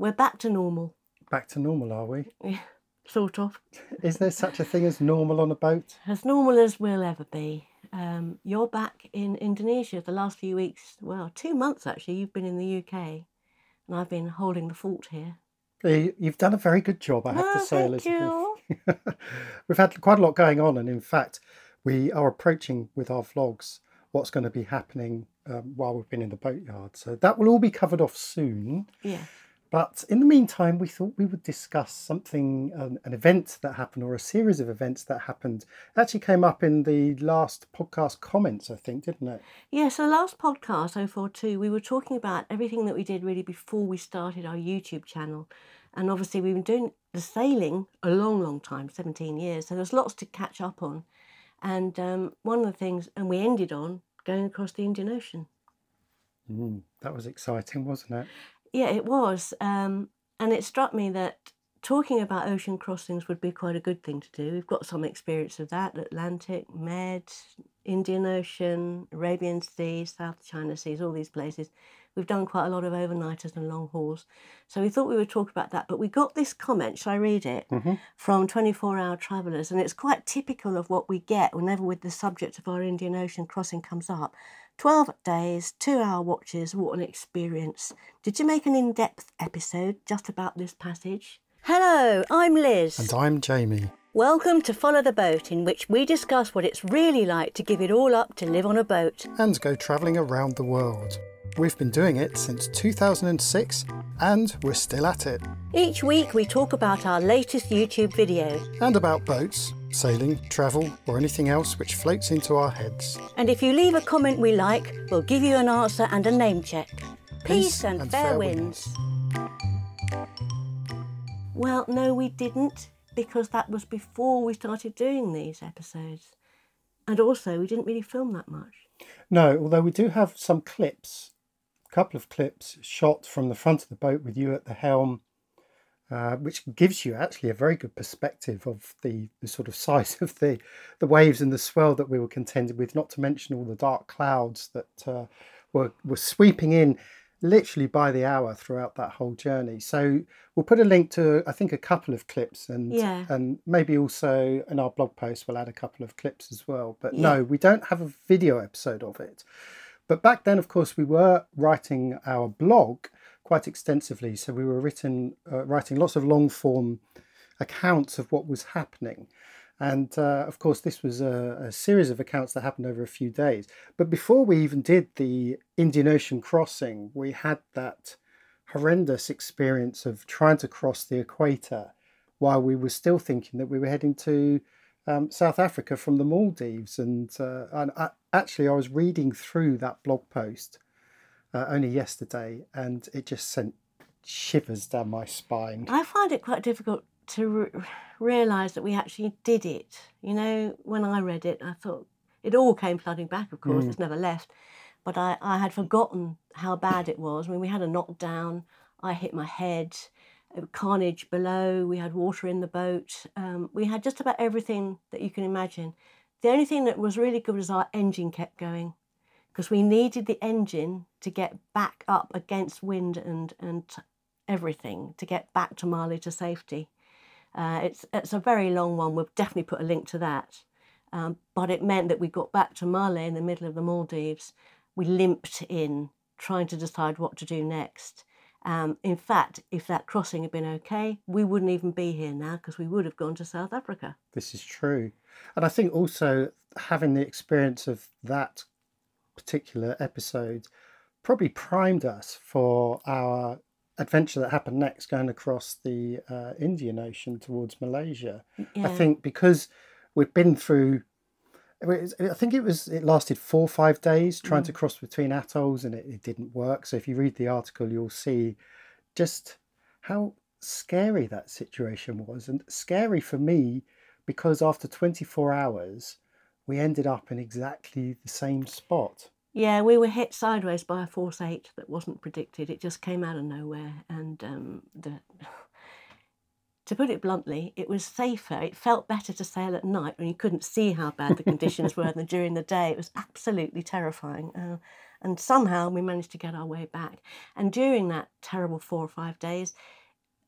we're back to normal. Back to normal, are we? Yeah, sort of. Is there such a thing as normal on a boat? As normal as we'll ever be. Um, you're back in Indonesia the last few weeks. Well, two months actually. You've been in the UK, and I've been holding the fort here. You- You've done a very good job, I have Oh, to say, thank Elizabeth. you. We've had quite a lot going on, and in fact, we are approaching with our vlogs what's going to be happening um, while we've been in the boatyard. So that will all be covered off soon. Yeah. But in the meantime, we thought we would discuss something, an, an event that happened or a series of events that happened. It actually came up in the last podcast comments, I think, didn't it? Yeah, so last podcast, 042, we were talking about everything that we did really before we started our YouTube channel. And obviously, we've been doing the sailing a long, long time 17 years. So there's lots to catch up on. And um, one of the things, and we ended on going across the Indian Ocean. Mm, that was exciting, wasn't it? Yeah, it was. Um, and it struck me that talking about ocean crossings would be quite a good thing to do. We've got some experience of that Atlantic, Med, Indian Ocean, Arabian Sea, South China Seas, all these places. We've done quite a lot of overnighters and long hauls. So we thought we would talk about that. But we got this comment, shall I read it? Mm-hmm. From 24 Hour Travellers. And it's quite typical of what we get whenever with the subject of our Indian Ocean crossing comes up. 12 days, two hour watches, what an experience. Did you make an in depth episode just about this passage? Hello, I'm Liz. And I'm Jamie. Welcome to Follow the Boat, in which we discuss what it's really like to give it all up to live on a boat. and go travelling around the world. We've been doing it since 2006 and we're still at it. Each week we talk about our latest YouTube video. And about boats, sailing, travel, or anything else which floats into our heads. And if you leave a comment we like, we'll give you an answer and a name check. Peace, and, fair, winds. Well, no, we didn't, because that was before we started doing these episodes. And also, we didn't really film that much. No, although we do have some clips, couple of clips shot from the front of the boat with you at the helm, uh, which gives you actually a very good perspective of the, the sort of size of the, the waves and the swell that we were contended with, not to mention all the dark clouds that uh, were, were sweeping in literally by the hour throughout that whole journey. So we'll put a link to, I think, a couple of clips and Yeah. and maybe also in our blog post we'll add a couple of clips as well. But Yeah. no, we don't have a video episode of it. But back then, of course, we were writing our blog quite extensively. So we were written, uh, writing lots of long form accounts of what was happening. And uh, of course, this was a, a series of accounts that happened over a few days. But before we even did the Indian Ocean crossing, we had that horrendous experience of trying to cross the equator while we were still thinking that we were heading to um, South Africa from the Maldives. And, uh, and I, actually, I was reading through that blog post uh, only yesterday, and it just sent shivers down my spine. I find it quite difficult to re- realise that we actually did it. You know, when I read it, I thought it all came flooding back, of course, it's never left. But I, I had forgotten how bad it was. I mean, we had a knockdown, I hit my head, carnage below, we had water in the boat, um, we had just about everything that you can imagine. The only thing that was really good was our engine kept going because we needed the engine to get back up against wind and, and everything to get back to Malé to safety. Uh, it's it's a very long one. We'll definitely put a link to that. Um, but it meant that we got back to Malé in the middle of the Maldives. We limped in, trying to decide what to do next. Um, in fact, if that crossing had been okay, we wouldn't even be here now because we would have gone to South Africa. This is true. And I think also having the experience of that particular episode probably primed us for our adventure that happened next, going across the uh, Indian Ocean towards Malaysia. I think because we've been through. I think it was. It lasted four or five days trying to cross between atolls, and it, it didn't work. So if you read the article, you'll see just how scary that situation was, and scary for me because after 24 hours, we ended up in exactly the same spot. Yeah, we were hit sideways by a force eight that wasn't predicted. It just came out of nowhere, and um, the. To put it bluntly, it was safer. It felt better to sail at night when you couldn't see how bad the conditions were than during the day. It was absolutely terrifying. Uh, And somehow we managed to get our way back. And during that terrible four or five days,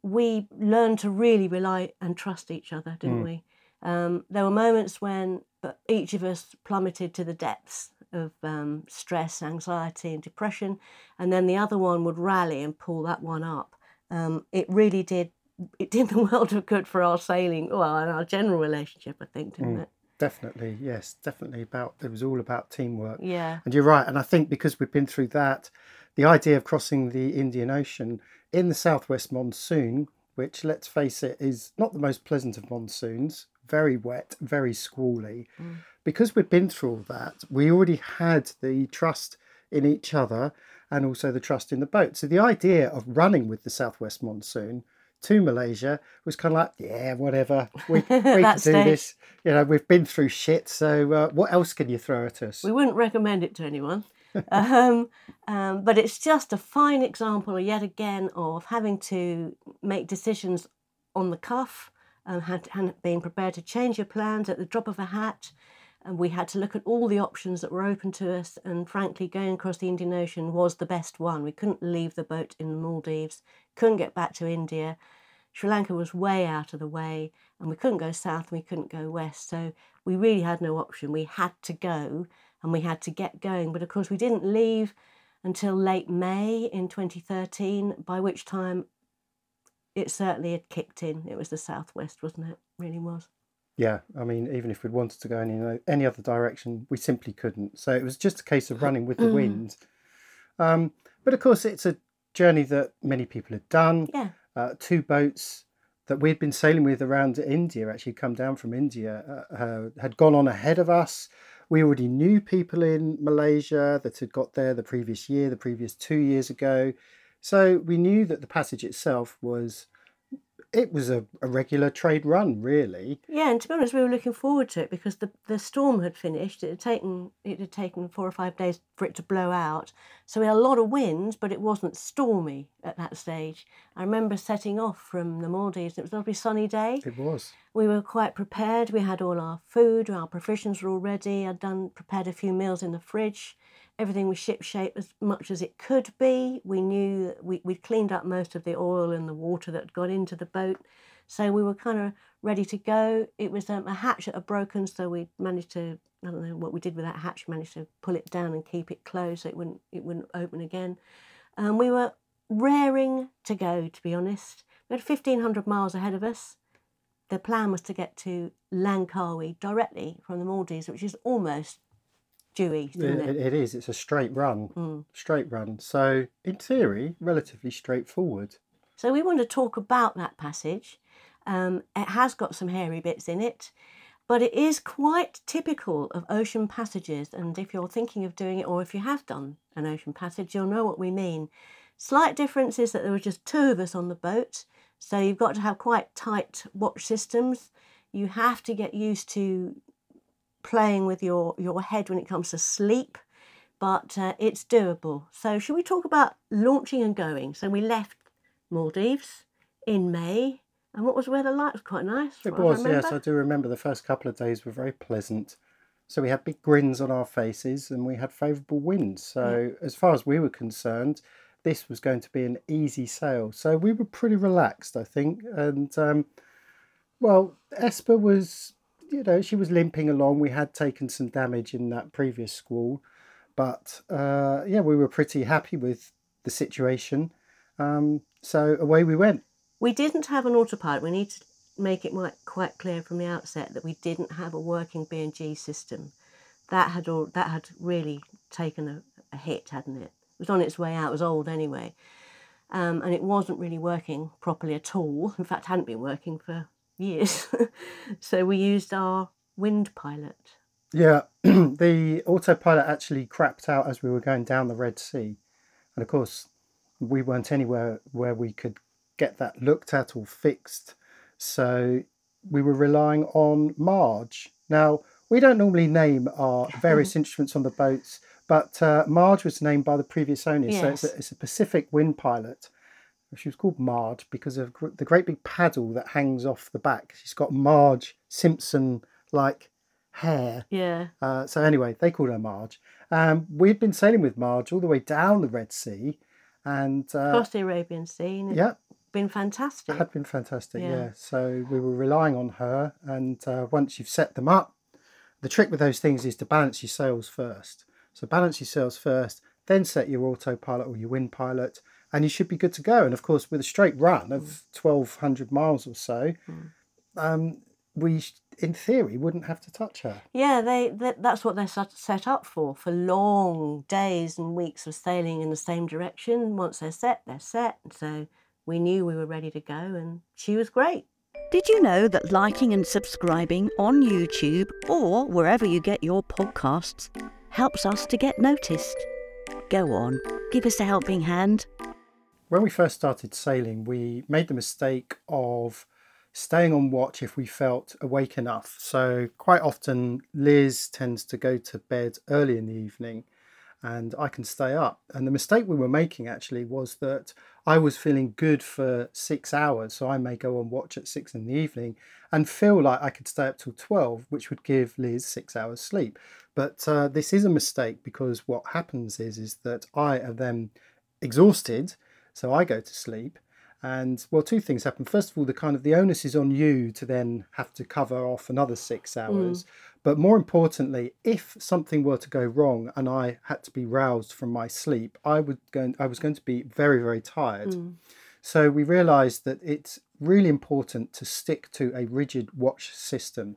we learned to really rely and trust each other, didn't we? Um, there were moments when uh, each of us plummeted to the depths of um, stress, anxiety, and depression, and then the other one would rally and pull that one up. Um, it really did. It did the world of good for our sailing, well, and our general relationship, I think, didn't mm, it? Definitely, yes, definitely about it was all about teamwork. Yeah. And you're right, and I think because we've been through that, the idea of crossing the Indian Ocean in the southwest monsoon, which let's face it is not the most pleasant of monsoons, very wet, very squally. Mm. Because we've been through all that, we already had the trust in each other and also the trust in the boat. So the idea of running with the southwest monsoon to Malaysia was kind of like, yeah, whatever, we, we can do stage. this. You know, we've been through shit, so uh, what else can you throw at us? We wouldn't recommend it to anyone. um, um, but it's just a fine example, yet again, of having to make decisions on the cuff um, had, and being prepared to change your plans at the drop of a hat. And we had to look at all the options that were open to us. And frankly, going across the Indian Ocean was the best one. We couldn't leave the boat in the Maldives, couldn't get back to India. Sri Lanka was way out of the way, and we couldn't go south and we couldn't go west. So we really had no option. We had to go and we had to get going. But of course, we didn't leave until late May in 2013, by which time it certainly had kicked in. It was the southwest, wasn't it? Really was. Yeah, I mean, even if we'd wanted to go any any other direction, we simply couldn't. So it was just a case of running with the wind. Um, but of course, it's a journey that many people had done. Yeah. Uh, two boats that we'd been sailing with around India, actually come down from India, uh, uh, had gone on ahead of us. We already knew people in Malaysia that had got there the previous year, the previous two years ago. So we knew that the passage itself was, it was a, a regular trade run, really. Yeah, and to be honest, we were looking forward to it because the, the storm had finished. It had taken it had taken four or five days for it to blow out, so we had a lot of wind, but it wasn't stormy at that stage. I remember setting off from the Maldives. It was a lovely sunny day. It was. We were quite prepared. We had all our food, our provisions were all ready. I'd done prepared a few meals in the fridge. Everything was ship shape as much as it could be. We knew we, we'd cleaned up most of the oil and the water that had got into the boat. So we were kind of ready to go. It was um, a hatch that had broken, so we managed to, I don't know what we did with that hatch, managed to pull it down and keep it closed so it wouldn't, it wouldn't open again. Um, we were raring to go, to be honest. We had 1,500 miles ahead of us. The plan was to get to Langkawi directly from the Maldives, which is almost due east, It, it? it is. It's a straight run. Mm. Straight run. So, in theory, relatively straightforward. So we want to talk about that passage. Um, it has got some hairy bits in it, but it is quite typical of ocean passages. And if you're thinking of doing it, or if you have done an ocean passage, you'll know what we mean. Slight difference is that there were just two of us on the boat, so you've got to have quite tight watch systems. You have to get used to playing with your, your head when it comes to sleep, but uh, it's doable. So, should we talk about launching and going? So, we left Maldives in May, and what was the weather like? It was quite nice. It what I yes. I do remember the first couple of days were very pleasant. So, we had big grins on our faces and we had favourable winds. So, as far as we were concerned, this was going to be an easy sail. So, we were pretty relaxed, I think. And, um, well, Esper was, you know, she was limping along. We had taken some damage in that previous squall. But uh, yeah, we were pretty happy with the situation. Um, so away we went. We didn't have an autopilot. We need to make it quite, clear from the outset that we didn't have a working B&G system. That had all, that had really taken a, a hit, hadn't it? It was on its way out. It was old anyway, um, and it wasn't really working properly at all. In fact, hadn't been working for years. so we used our wind pilot. Yeah, the autopilot actually crapped out as we were going down the Red Sea. And of course, we weren't anywhere where we could get that looked at or fixed. So we were relying on Marge. Now, we don't normally name our various instruments on the boats, but uh, Marge was named by the previous owner. So it's a, it's a Pacific wind pilot. She was called Marge because of gr- the great big paddle that hangs off the back. She's got Marge Simpson like hair. Yeah. Uh, so anyway, they called her Marge, Um, we'd been sailing with Marge all the way down the Red Sea, and uh, Across the Arabian Sea. And yeah, been fantastic. had been fantastic. Yeah. Yeah. So we were relying on her, and uh, once you've set them up, the trick with those things is to balance your sails first. So balance your sails first, then set your autopilot or your wind pilot, and you should be good to go. And of course, with a straight run of twelve hundred miles or so, um, we in theory wouldn't have to touch her. Yeah, they, they that's what they're set set up for for long days and weeks of sailing in the same direction. Once they're set, they're set. So we knew we were ready to go, and she was great. Did you know that liking and subscribing on YouTube or wherever you get your podcasts helps us to get noticed? Go on, give us a helping hand. When we first started sailing, we made the mistake of staying on watch if we felt awake enough. So, quite often, Liz tends to go to bed early in the evening and I can stay up. And the mistake we were making actually was that I was feeling good for six hours. So, I may go on watch at six in the evening and feel like I could stay up till 12, which would give Liz six hours sleep. But uh, this is a mistake because what happens is, is that I am then exhausted so I go to sleep, and well, two things happen. First of all, the kind of the onus is on you to then have to cover off another six hours. Mm. But more importantly, if something were to go wrong and I had to be roused from my sleep, I would going I was going to be very very tired. Mm. So we realised that it's really important to stick to a rigid watch system.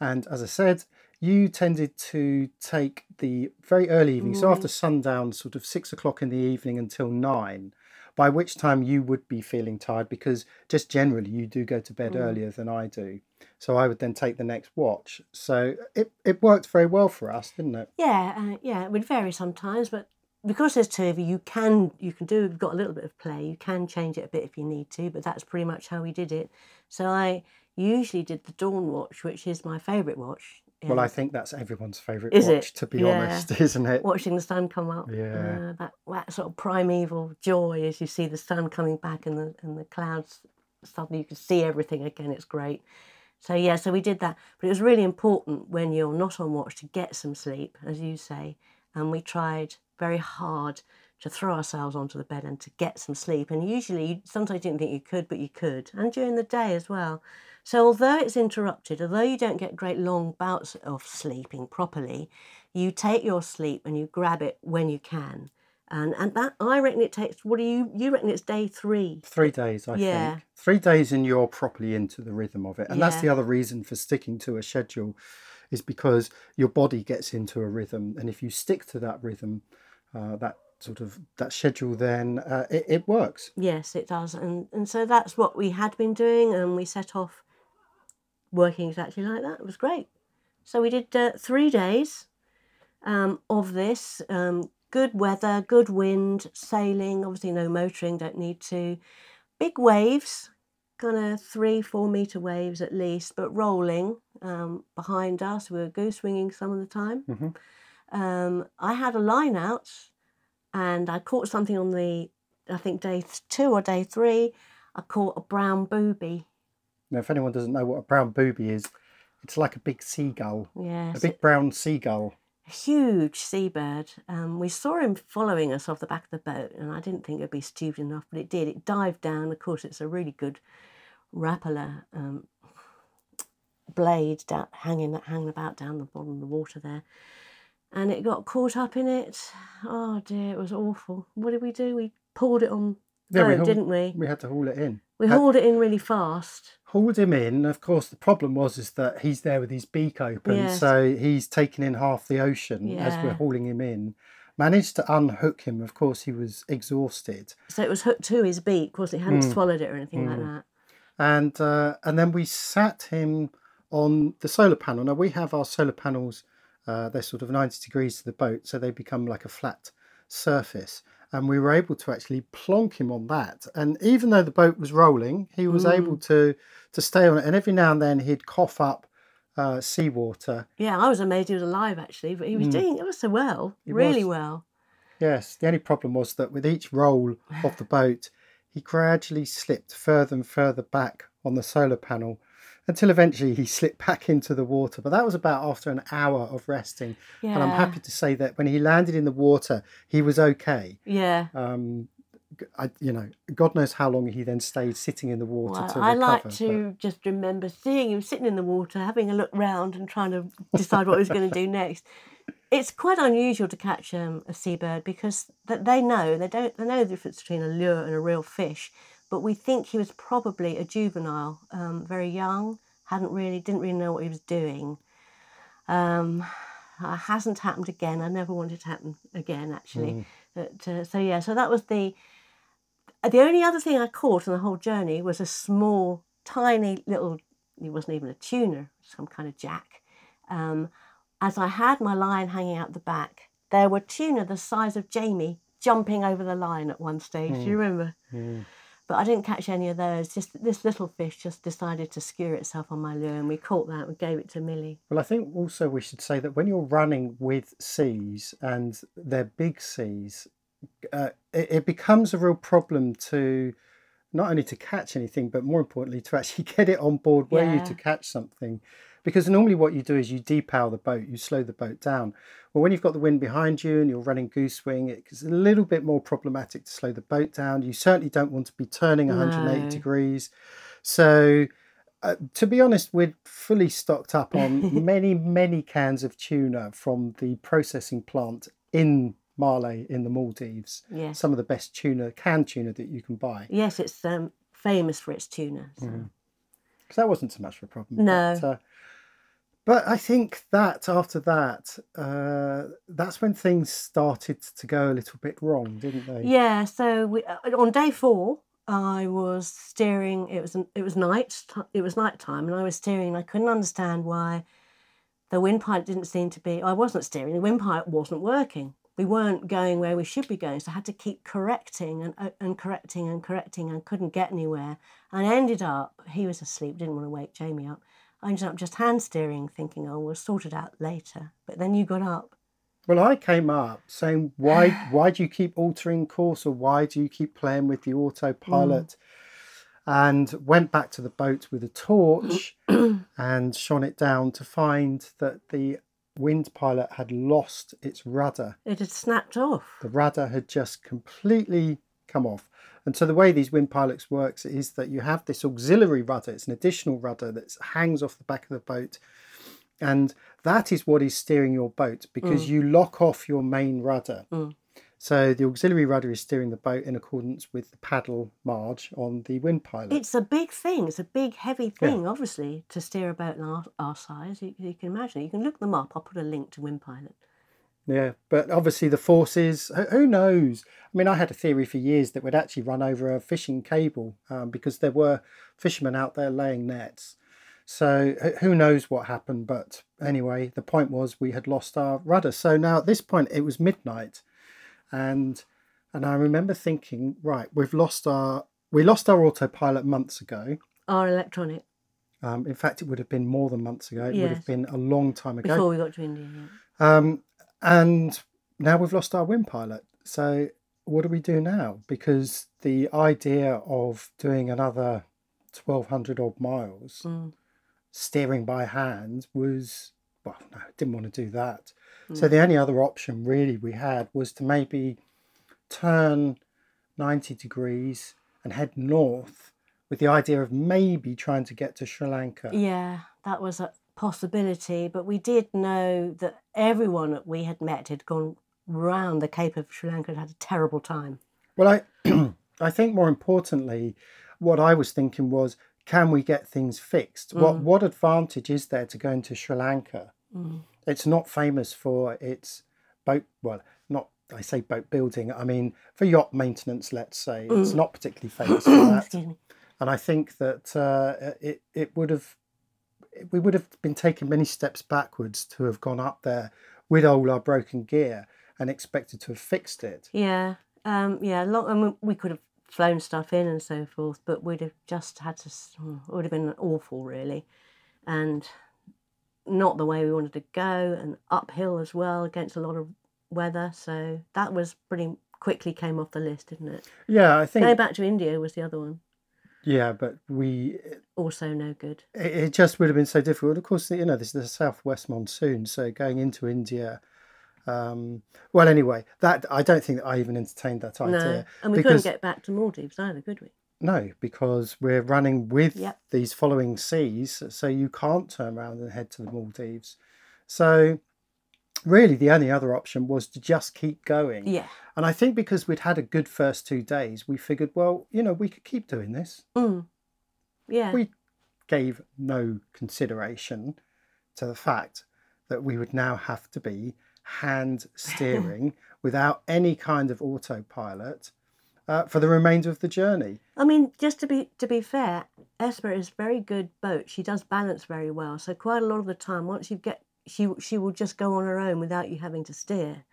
And as I said, you tended to take the very early evening, so after sundown, sort of six o'clock in the evening until nine, by which time you would be feeling tired because just generally you do go to bed earlier than I do. So I would then take the next watch. So it, it worked very well for us, didn't it? Yeah, uh, yeah, it would vary sometimes, but because there's two of you, you can you can do. You've got a little bit of play. You can change it a bit if you need to, but that's pretty much how we did it. So I usually did the dawn watch, which is my favourite watch. Well, I think that's everyone's favourite Is it? watch, to be Yeah. honest, isn't it? watching the sun come up. Yeah. uh, that that sort of primeval joy as you see the sun coming back and the and the clouds suddenly you can see everything again. It's great. So yeah, so we did that, but it was really important when you're not on watch to get some sleep, as you say, and we tried very hard to throw ourselves onto the bed and to get some sleep. And usually, you, sometimes you didn't think you could, but you could, and during the day as well. So although it's interrupted, although you don't get great long bouts of sleeping properly, you take your sleep and you grab it when you can. And and that I reckon it takes. What do you you reckon it's day three? Three days, I Yeah. think. Three days, and you're properly into the rhythm of it. And that's the other reason for sticking to a schedule, is because your body gets into a rhythm. And if you stick to that rhythm, uh, that sort of that schedule, then uh, it, it works. Yes, it does, and and so that's what we had been doing, and we set off working exactly like that. It was great. So we did uh, three days um, of this. Um, good weather, good wind, sailing. Obviously, no motoring. Don't need to. Big waves, kind of three, four meter waves at least, but rolling um, behind us. We were goose winging some of the time. Mhm. Um, I had a line out, and I caught something on the, I think day two or day three. I caught a brown booby. Now, if anyone doesn't know what a brown booby is, it's like a big seagull, Yes, a big brown seagull. a huge seabird. Um, we saw him following us off the back of the boat, and I didn't think it'd be stupid enough, but it did. It dived down. Of course, it's a really good Rapala um, blade da- hanging hanging about down the bottom of the water there, and it got caught up in it. Oh dear, it was awful. What did we do? We pulled it on Yeah, we hauled- didn't we? We had to haul it in. We had- hauled it in really fast. hauled him in. Of course, the problem was is that he's there with his beak open, Yes. so he's taking in half the ocean as we're hauling him in. Managed to unhook him. Of course, he was exhausted, So it was hooked to his beak, wasn't it? He hadn't Mm. swallowed it or anything like that. and uh, and then we sat him on the solar panel. Now we have our solar panels. Uh, they're sort of ninety degrees to the boat, so they become like a flat surface. And we were able to actually plonk him on that. And even though the boat was rolling, he was able to to stay on it. And every now and then he'd cough up uh, seawater Yeah, I was amazed he was alive actually, but he was doing it was so well, He really was. well. Yes, the only problem was that with each roll of the boat, he gradually slipped further and further back on the solar panel until eventually he slipped back into the water. But that was about after an hour of resting. Yeah. And I'm happy to say that when he landed in the water, he was okay. Yeah. Um, I, you know, God knows how long he then stayed sitting in the water Well, I recover. like but- to just remember seeing him sitting in the water, having a look round, and trying to decide what he was going to do next. It's quite unusual to catch um, a seabird because th- they know they don't they know the difference between a lure and a real fish. But we think he was probably a juvenile, um, very young, hadn't really didn't really know what he was doing. Um, uh, hasn't happened again. I never want it to happen again, actually. But, uh, so yeah, so that was the the only other thing I caught on the whole journey was a small, tiny little. It wasn't even a tuna, some kind of jack. Um, as I had my line hanging out the back, there were tuna the size of Jamie jumping over the line at one stage. Do you remember? But I didn't catch any of those. Just this little fish just decided to skewer itself on my lure, and we caught that and gave it to Millie. Well, I think also we should say that when you're running with seas and they're big seas, uh, it, it becomes a real problem to not only to catch anything, but more importantly, to actually get it on board where you to catch something. Because normally what you do is you depower the boat, you slow the boat down. Well, when you've got the wind behind you and you're running goose wing, it's a little bit more problematic to slow the boat down. You certainly don't want to be turning 180 No. degrees. So, uh, to be honest, we're fully stocked up on many, many cans of tuna from the processing plant in Malé in the Maldives. Some of the best tuna, canned tuna that you can buy. Yes, it's um, famous for its tuna. So. Because that wasn't so much of a problem. No. But, uh, but I think that after that, uh, that's when things started to go a little bit wrong, didn't they? Yeah, so we, uh, on day four, I was steering. It was an, it was night. It was night time, and I was steering. And I couldn't understand why the wind pilot didn't seem to be. I wasn't steering. The wind pilot wasn't working. We weren't going where we should be going, so I had to keep correcting and uh, and correcting and correcting, and couldn't get anywhere. And I ended up. He was asleep. Didn't want to wake Jamie up. I ended up just hand steering, thinking, "Oh, we'll sort it out later." But then you got up. Well, I came up saying, why, why do you keep altering course or why do you keep playing with the autopilot? Mm. And went back to the boat with a torch and shone it down to find that the wind pilot had lost its rudder. It had snapped off. the rudder had just completely come off. And so the way these wind pilots works is that you have this auxiliary rudder. It's an additional rudder that hangs off the back of the boat. And that is what is steering your boat because you lock off your main rudder. Mm. So the auxiliary rudder is steering the boat in accordance with the paddle marge on the wind pilot. It's a big thing. It's a big, heavy thing, obviously, to steer a boat our, our size. You, you can imagine. You can look them up. I'll put a link to Windpilot. Yeah, but obviously the forces, who- who knows? I mean, I had a theory for years that we'd actually run over a fishing cable um, because there were fishermen out there laying nets. So who- knows what happened? But anyway, the point was we had lost our rudder. So now at this point it was midnight, and and I remember thinking, right, we've lost our we lost our autopilot months ago. Our electronic Um, in fact, it would have been more than months ago. It would have been a long time ago. before we got to India. Yeah. Um, and now we've lost our wind pilot. So what do we do now? Because the idea of doing another 1200 odd miles Mm. steering by hand was, well, no, didn't want to do that. So the only other option really we had was to maybe turn 90 degrees and head north with the idea of maybe trying to get to Sri Lanka. Yeah, that was a possibility. But we did know that everyone that we had met had gone round the Cape of Sri Lanka and had a terrible time. Well, I, I think more importantly, what I was thinking was, can we get things fixed? What mm. what advantage is there to going to Sri Lanka? Mm. It's not famous for its boat. Well, not I say boat building. I mean for yacht maintenance. Let's say it's mm. not particularly famous for that. Excuse me. And I think that uh, it it would have we would have been taking many steps backwards to have gone up there with all our broken gear and expected to have fixed it. Yeah, um, yeah. Long, I mean, we could have flown stuff in and so forth, but we'd have just had to. oh, It would have been awful, really, and not the way we wanted to go, and uphill as well against a lot of weather. So that was pretty quickly came off the list, didn't it? Yeah, I think Going back to India was the other one. Yeah, but we Also no good. it, it just would have been so difficult. Of course, you know, this is the southwest monsoon, so going into India. Um, well, anyway, that I don't think that I even entertained that idea. No. And we because, couldn't get back to Maldives either, could we? No, because we're running with Yep. these following seas, so you can't turn around and head to the Maldives. So, really, the only other option was to just keep going. Yeah. And I think because we'd had a good first two days, we figured, well, you know, we could keep doing this. Mm. Yeah. We gave no consideration to the fact that we would now have to be hand steering without any kind of autopilot uh, for the remainder of the journey. I mean, just to be to be fair, Esper is a very good boat. She does balance very well. So quite a lot of the time, once you get, she she will just go on her own without you having to steer.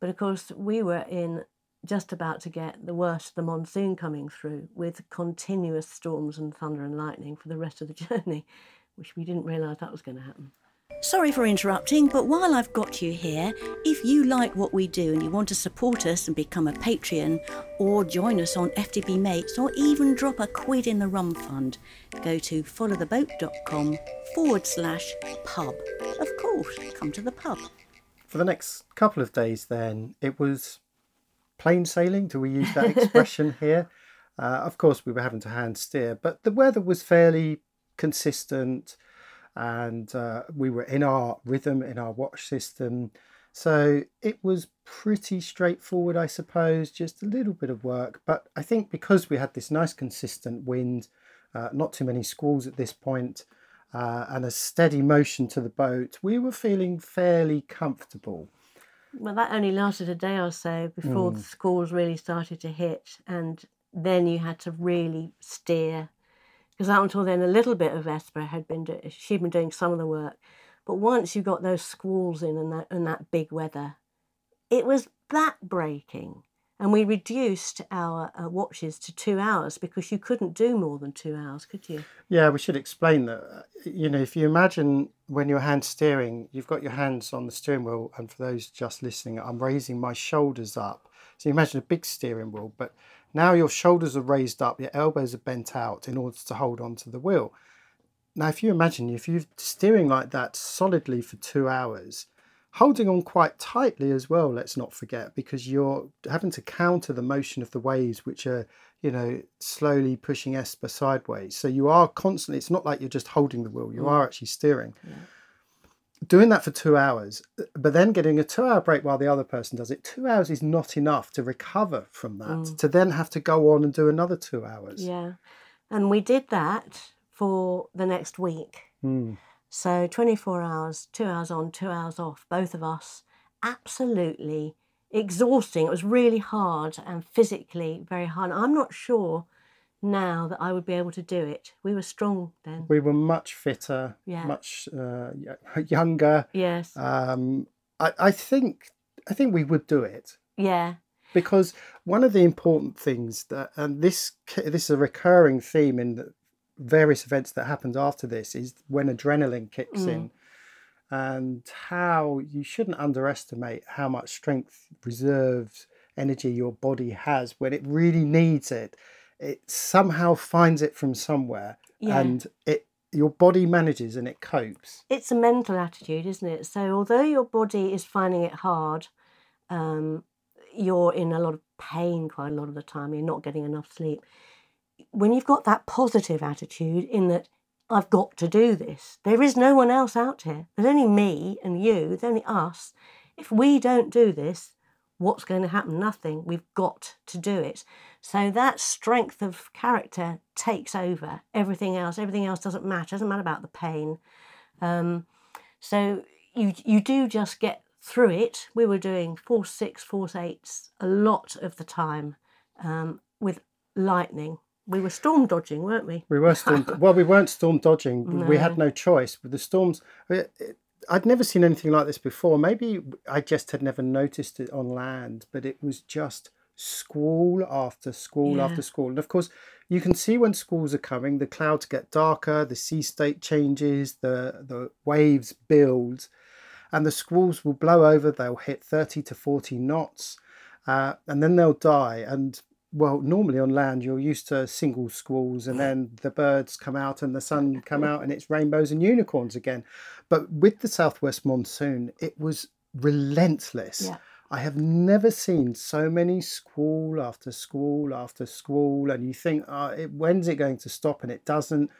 But of course, we were in just about to get the worst of the monsoon coming through with continuous storms and thunder and lightning for the rest of the journey, which we didn't realise that was going to happen. Sorry for interrupting, but while I've got you here, if you like what we do and you want to support us and become a Patreon, or join us on FTB Mates, or even drop a quid in the rum fund, go to followtheboat.com forward slash pub. Of course, come to the pub. For the next couple of days, then, it was plain sailing. Do we use that expression here? Uh, of course, we were having to hand steer, but the weather was fairly consistent and uh, we were in our rhythm, in our watch system. So it was pretty straightforward, I suppose, just a little bit of work. But I think because we had this nice consistent wind, uh, not too many squalls at this point, uh, and a steady motion to the boat, we were feeling fairly comfortable. Well, that only lasted a day or so before the squalls really started to hit, and then you had to really steer. Because up until then, a little bit of Esper had been do- she'd been doing some of the work, but once you got those squalls in and that and that big weather, it was that breaking, And we reduced our uh, watches to two hours because you couldn't do more than two hours, could you? Yeah, we should explain that. uh, You know, if you imagine when you're hand steering, you've got your hands on the steering wheel, and for those just listening, I'm raising my shoulders up. So you imagine a big steering wheel, but now your shoulders are raised up, your elbows are bent out in order to hold onto the wheel. Now, if you imagine if you're steering like that solidly for two hours, holding on quite tightly as well, let's not forget, because you're having to counter the motion of the waves, which are, you know, slowly pushing Esper sideways. So you are constantly, it's not like you're just holding the wheel, you mm. are actually steering. Doing that for two hours, but then getting a two hour break while the other person does it, two hours is not enough to recover from that, to then have to go on and do another two hours. Yeah. And we did that for the next week. Mm. So 24 hours, two hours on, two hours off, both of us, absolutely exhausting. It was really hard and physically very hard. I'm not sure now that I would be able to do it. We were strong then. We were much fitter, Yeah. much uh, younger. Yes. Um, I, I think I think we would do it. yeah. because one of the important things that and this this is a recurring theme in the various events that happened after this is when adrenaline kicks in and how you shouldn't underestimate how much strength reserves energy your body has when it really needs it it somehow finds it from somewhere Yeah. and it your body manages and it copes It's a mental attitude, isn't it? So although your body is finding it hard, um, you're in a lot of pain quite a lot of the time. You're not getting enough sleep. When you've got that positive attitude, in that I've got to do this. There is no one else out here. There's only me and you. There's only us. If we don't do this, what's going to happen? Nothing. We've got to do it. So that strength of character takes over everything else. Everything else doesn't matter. doesn't matter about the pain. Um, so you you do just get through it. We were doing force six, force eights a lot of the time um, with lightning. We were storm dodging, weren't we? We were storm. well, we weren't storm dodging. but We had No. no choice. With the storms, it- it- I'd never seen anything like this before. Maybe I just had never noticed it on land, but it was just squall after school Yeah. after school. And of course, you can see when squalls are coming. The clouds get darker, the sea state changes, the the waves build, and the squalls will blow over. They'll hit thirty to forty knots, uh, and then they'll die. And well, normally on land you're used to single squalls, and then the birds come out and the sun come out, and it's rainbows and unicorns again. But with the southwest monsoon, it was relentless. Yeah. I have never seen so many squall after squall after squall, and you think, oh, it, when's it going to stop? And it doesn't.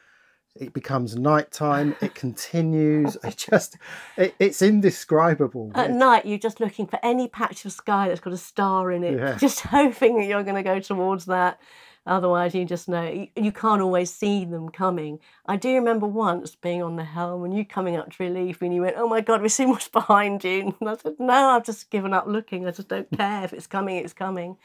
It becomes nighttime. It continues. It just, it, it's indescribable. At night, you're just looking for any patch of sky that's got a star in it, Yeah. just hoping that you're going to go towards that. Otherwise, you just know you, can't always see them coming. I do remember once being on the helm and you coming up to relieve me, and you went, "Oh my God, we've seen what's behind you." And I said, "No, I've just given up looking. I just don't care if it's coming. It's coming."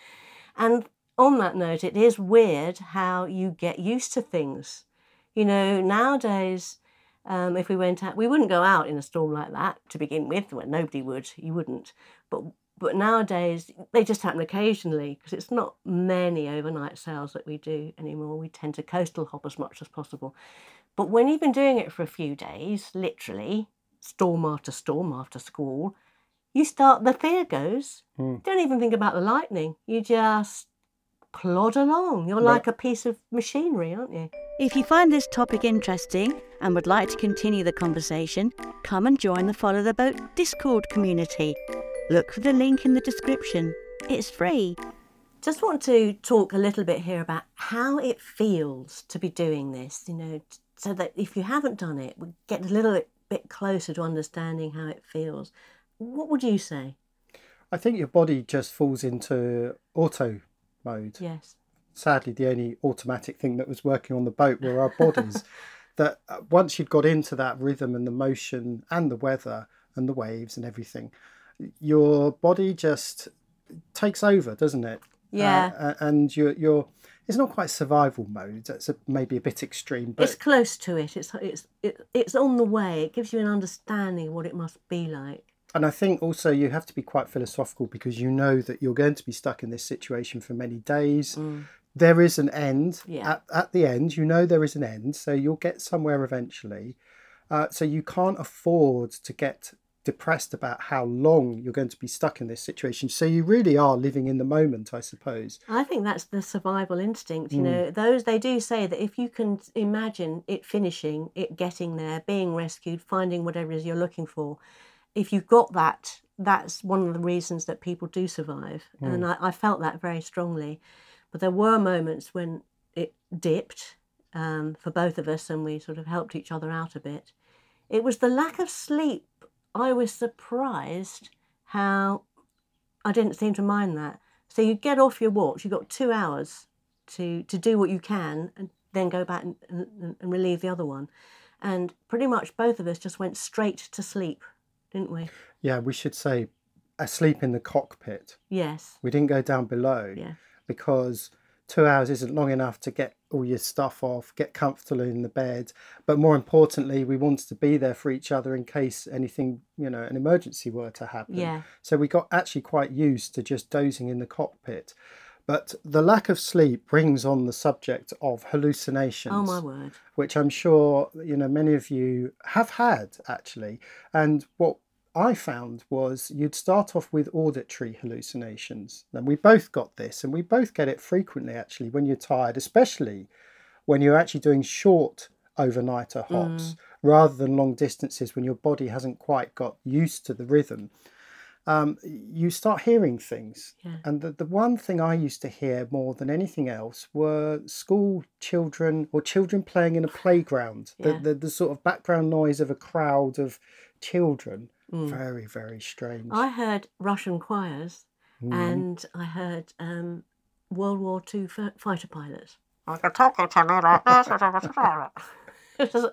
And on that note, it is weird how you get used to things. You know, nowadays, um, if we went out, we wouldn't go out in a storm like that to begin with. Well, nobody would. You wouldn't. But but nowadays they just happen occasionally because it's not many overnight sails that we do anymore. We tend to coastal hop as much as possible. But when you've been doing it for a few days, literally storm after storm after squall, you start the fear goes. Hmm. Don't even think about the lightning. You just plod along. You're Right. like a piece of machinery, aren't you? If you find this topic interesting and would like to continue the conversation, come and join the Follow the Boat Discord community. Look for the link in the description. It's free. just want to talk a little bit here about how it feels to be doing this, you know, so that if you haven't done it, we get a little bit closer to understanding how it feels. What would you say? I think your body just falls into auto mode. Yes. Sadly, the only automatic thing that was working on the boat were our bodies. that uh, once you'd got into that rhythm and the motion and the weather and the waves and everything, your body just takes over, doesn't it? Yeah. Uh, and you're you're it's not quite survival mode. That's a, maybe a bit extreme, but it's close to it. It's it's it, it's on the way. It gives you an understanding of what it must be like. And I think also you have to be quite philosophical because you know that you're going to be stuck in this situation for many days. There is an end. Mm. Yeah. At, at the end, you know there is an end, so you'll get somewhere eventually. Uh, so you can't afford to get depressed about how long you're going to be stuck in this situation. So you really are living in the moment, I suppose. I think that's the survival instinct. You know, those they do say that if you can imagine it finishing, it getting there, being rescued, finding whatever it is you're looking for, if you've got that, that's one of the reasons that people do survive. And I, I felt that very strongly. But there were moments when it dipped um, for both of us, and we sort of helped each other out a bit. It was the lack of sleep. I was surprised how I didn't seem to mind that. So you get off your watch, you've got two hours to, to do what you can and then go back and, and, and relieve the other one. And pretty much both of us just went straight to sleep, didn't we? Yeah, we should say asleep in the cockpit. Yes. We didn't go down below. Yeah. because two hours isn't long enough to get all your stuff off, get comfortable in the bed. But more importantly, we wanted to be there for each other in case anything, you know, an emergency were to happen. Yeah. So we got actually quite used to just dozing in the cockpit. But the lack of sleep brings on the subject of hallucinations Oh my word. which I'm sure you know many of you have had actually. And what I found was you'd start off with auditory hallucinations. And we both got this, and we both get it frequently actually when you're tired, especially when you're actually doing short overnighter hops rather than long distances when your body hasn't quite got used to the rhythm. Um, you start hearing things. Yeah. And the, the one thing I used to hear more than anything else were school children or children playing in a playground. Yeah. The, the, the sort of background noise of a crowd of children. Mm. Very, very strange. I heard Russian choirs Mm. and I heard um, World War II f- fighter pilots. You're talking to me like this.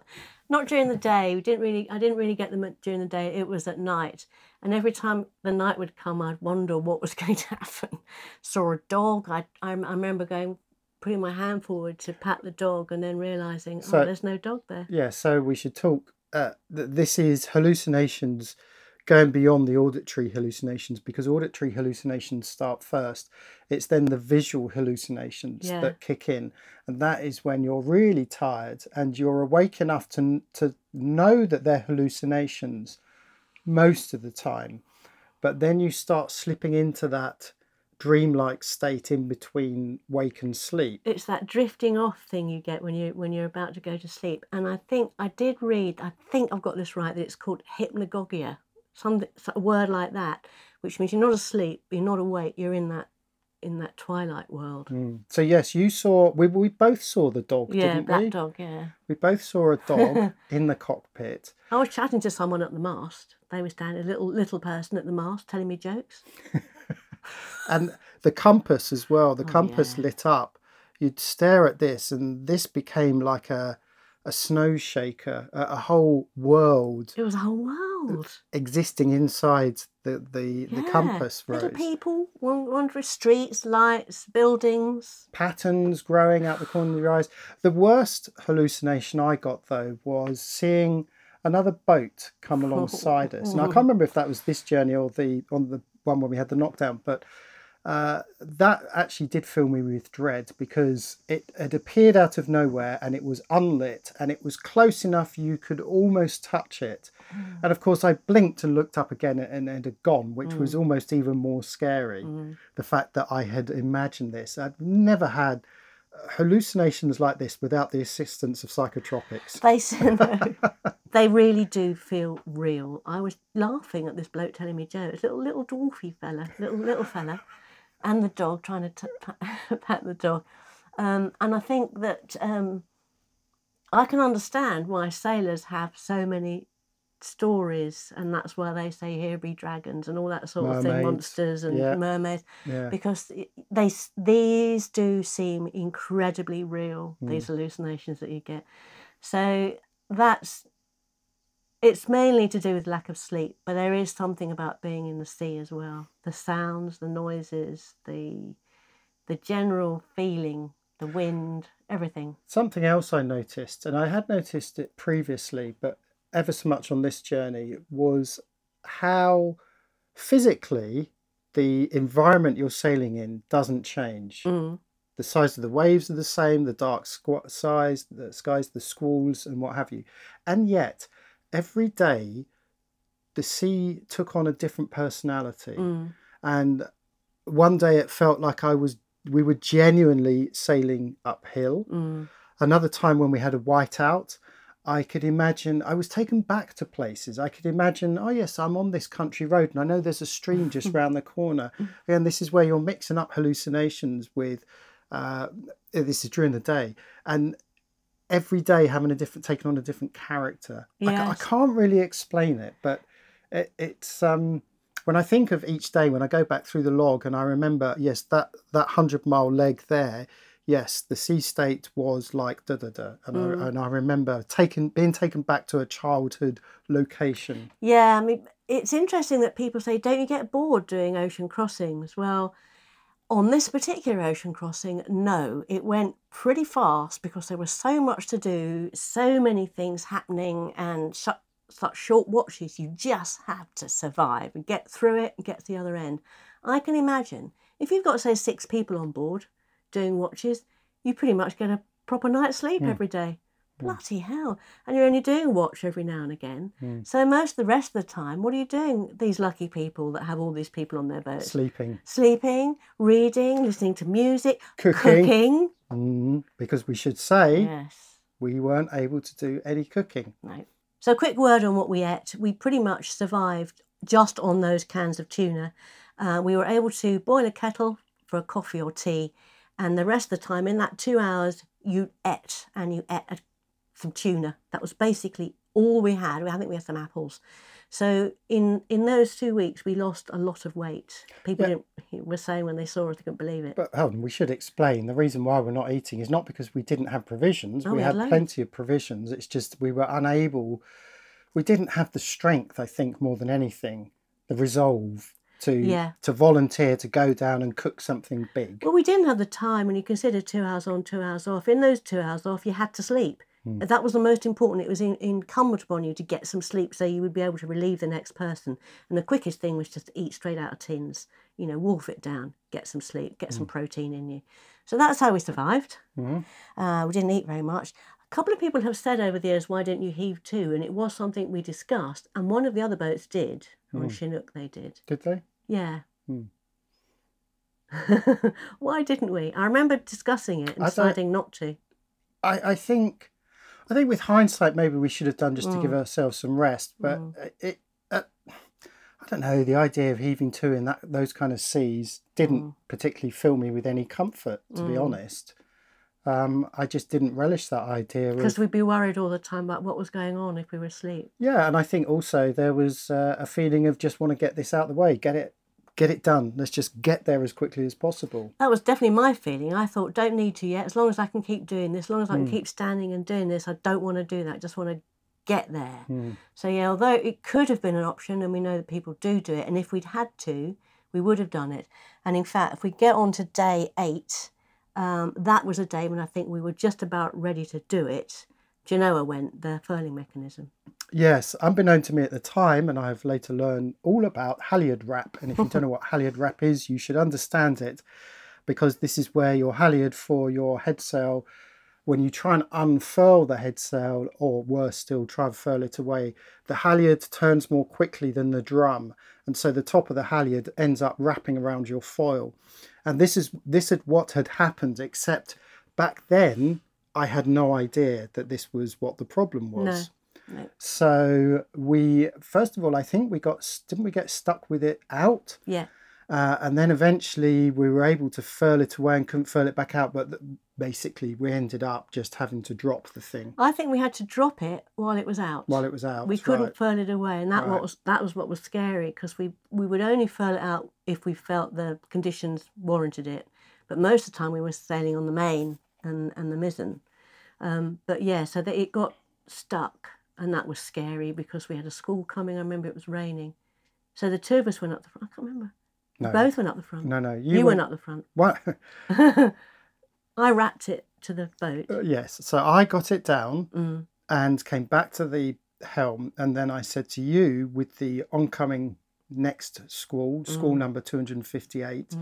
Not during the day. We didn't really. I didn't really get them during the day. It was at night, and every time the night would come, I'd wonder what was going to happen. Saw a dog. I I, I remember going, putting my hand forward to pat the dog, and then realizing, So- oh, there's no dog there. Yeah, so we should talk. Uh, th- this is hallucinations going beyond the auditory hallucinations because auditory hallucinations start first. It's then the visual hallucinations Yeah. that kick in, and that is when you're really tired and you're awake enough to to know that they're hallucinations most of the time, but then you start slipping into that dreamlike state in between wake and sleep. it's that drifting off thing you get when you when you're about to go to sleep. And I think I did read. I think I've got this right. That it's called hypnagogia, some a word like that, which means you're not asleep, you're not awake, you're in that in that twilight world. Mm. So yes, you saw. We we both saw the dog, Yeah, didn't black we? dog. Yeah. We both saw a dog in the cockpit. I was chatting to someone at the mast. They were standing, a little little person at the mast, telling me jokes. and the compass as well the Oh, compass yeah. lit up you'd stare at this and this became like a a snow shaker a, a whole world It was a whole world. existing inside the the, the Yeah, compass Little people wan- wandering streets, lights, buildings. patterns growing out the corner of your eyes the worst hallucination i got though was seeing another boat come alongside us and i can't remember if that was this journey or the on the one when we had the knockdown but uh, that actually did fill me with dread because it had appeared out of nowhere and it was unlit and it was close enough you could almost touch it. Mm. And of course, I blinked and looked up again and it had gone, which was mm. almost even more scary. Mm. The fact that I had imagined this. I'd never had hallucinations like this without the assistance of psychotropics. They they really do feel real. I was laughing at this bloke telling me jokes. Little little dwarfy fella, little little fella, and the dog trying to t- pat, pat the dog. Um, and I think that um, I can understand why sailors have so many stories, and that's why they say here be dragons and all that sort of thing, monsters and yeah. mermaids, Yeah. because they these do seem incredibly real. These hmm. hallucinations that you get, so that's it's mainly to do with lack of sleep, but there is something about being in the sea as well. The sounds, the noises, the the general feeling, the wind, everything. Something else I noticed, and I had noticed it previously, but ever so much on this journey, was how physically the environment you're sailing in doesn't change. Mm. The size of the waves are the same, the dark squ- size, the skies, the squalls, and what have you. And yet, every day, the sea took on a different personality. Mm. And one day it felt like I was, we were genuinely sailing uphill Mm. another time when we had a whiteout i could imagine i was taken back to places. I could imagine oh yes i'm on this country road and i know there's a stream just round the corner. And this is where you're mixing up hallucinations with uh, this is during the day and every day having a different taking on a different character. I, I can't really explain it but it, it's um when I think of each day, when I go back through the log and I remember, yes, that that hundred mile leg there, yes, the sea state was like da da da, and I mm. and I remember taken being taken back to a childhood location. Yeah, I mean, it's interesting that people say, don't you get bored doing ocean crossings? Well, on this particular ocean crossing, no, it went pretty fast because there was so much to do, so many things happening, and su- such short watches. You just had to survive and get through it and get to the other end. I can imagine if you've got, say, six people on board doing watches, you pretty much get a proper night's sleep every day. Bloody hell. And you're only doing a watch every now and again. So most of the rest of the time, what are you doing? These lucky people that have all these people on their boats. Sleeping, Sleeping, reading, listening to music, Cooking. cooking. mm, because we should say Yes. we weren't able to do any cooking. No. So, a quick word on what we ate. We pretty much survived just on those cans of tuna. Uh, we were able to boil a kettle for a coffee or tea, and the rest of the time, in that two hours, you ate and you ate a- some tuna. That was basically all we had. I think we had some apples. So in in those two weeks, we lost a lot of weight. People didn't, were saying when they saw us, they couldn't believe it. But hold on, we should explain the reason why we're not eating is not because we didn't have provisions. Oh, we we had had plenty of provisions. It's just we were unable. We didn't have the strength, I think, more than anything, the resolve to Yeah. to volunteer to go down and cook something big. Well, we didn't have the time when you consider two hours on, two hours off. In those two hours off, you had to sleep. Hmm. That was the most important. It was in, incumbent upon you to get some sleep so you would be able to relieve the next person. And the quickest thing was just to eat straight out of tins, you know, wolf it down, get some sleep, get some hmm. protein in you. So that's how we survived. Hmm. Uh, we didn't eat very much. A couple of people have said over the years, why don't you heave to? And it was something we discussed. And one of the other boats did. On Chinook, they did. Did they? Yeah. Why didn't we? I remember discussing it and I deciding not to. I, I think I think with hindsight maybe we should have done just to give ourselves some rest but it uh, I don't know the idea of heaving to in that those kind of seas didn't particularly fill me with any comfort to be honest um, I just didn't relish that idea of Because we'd be worried all the time about what was going on if we were asleep. yeah and I think also there was uh, a feeling of just want to get this out of the way get it get it done let's just get there as quickly as possible That was definitely my feeling. I thought, don't need to yet. As long as I can keep doing this, as long as I can keep standing and doing this, I don't want to do that. I just want to get there. Hmm. So, yeah, although it could have been an option, and we know that people do do it, and if we'd had to, we would have done it. And in fact, if we get on to day eight, um, that was a day when I think we were just about ready to do it. Genoa went, the furling mechanism. Yes, unbeknown to me at the time, and I've later learned all about halyard wrap. And if you don't know what halyard wrap is, you should understand it because this is where your halyard for your head sail, when you try and unfurl the head sail, or worse still, try and furl it away, the halyard turns more quickly than the drum. And so the top of the halyard ends up wrapping around your foil. And this is this is what had happened, except back then I had no idea that this was what the problem was. No. So we first of all, I think we got didn't we get stuck with it out, Yeah. uh, and then eventually we were able to furl it away and couldn't furl it back out. But th- basically, we ended up just having to drop the thing I think we had to drop it while it was out. while it was out. we couldn't right. furl it away, and that Right. was that was what was scary because we we would only furl it out if we felt the conditions warranted it. But most of the time we were sailing on the main and and the mizzen. Um, but yeah, so that it got stuck, and that was scary because we had a squall coming. I remember it was raining, so the two of us went up the front. I can't remember. No. Both went up the front. No, no, you, you, went up the front. What? I wrapped it to the boat. Uh, yes. So I got it down Mm. and came back to the helm, and then I said to you with the oncoming next squall, squall Mm. number two hundred and fifty-eight.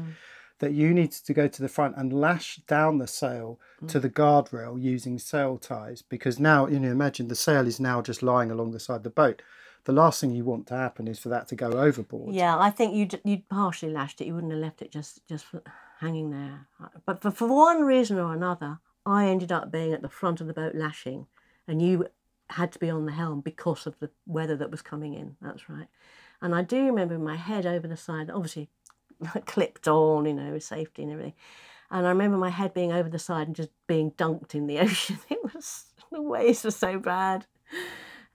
That you needed to go to the front and lash down the sail Mm. to the guardrail using sail ties because now you know imagine the sail is now just lying along the side of the boat. The last thing you want to happen is for that to go overboard. Yeah, I think you'd you'd partially lashed it. You wouldn't have left it just just hanging there. But for, for one reason or another, I ended up being at the front of the boat lashing, and you had to be on the helm because of the weather that was coming in. That's right. And I do remember my head over the side, obviously clipped on, you know, safety and everything. And I remember my head being over the side and just being dunked in the ocean. It was the waves were so bad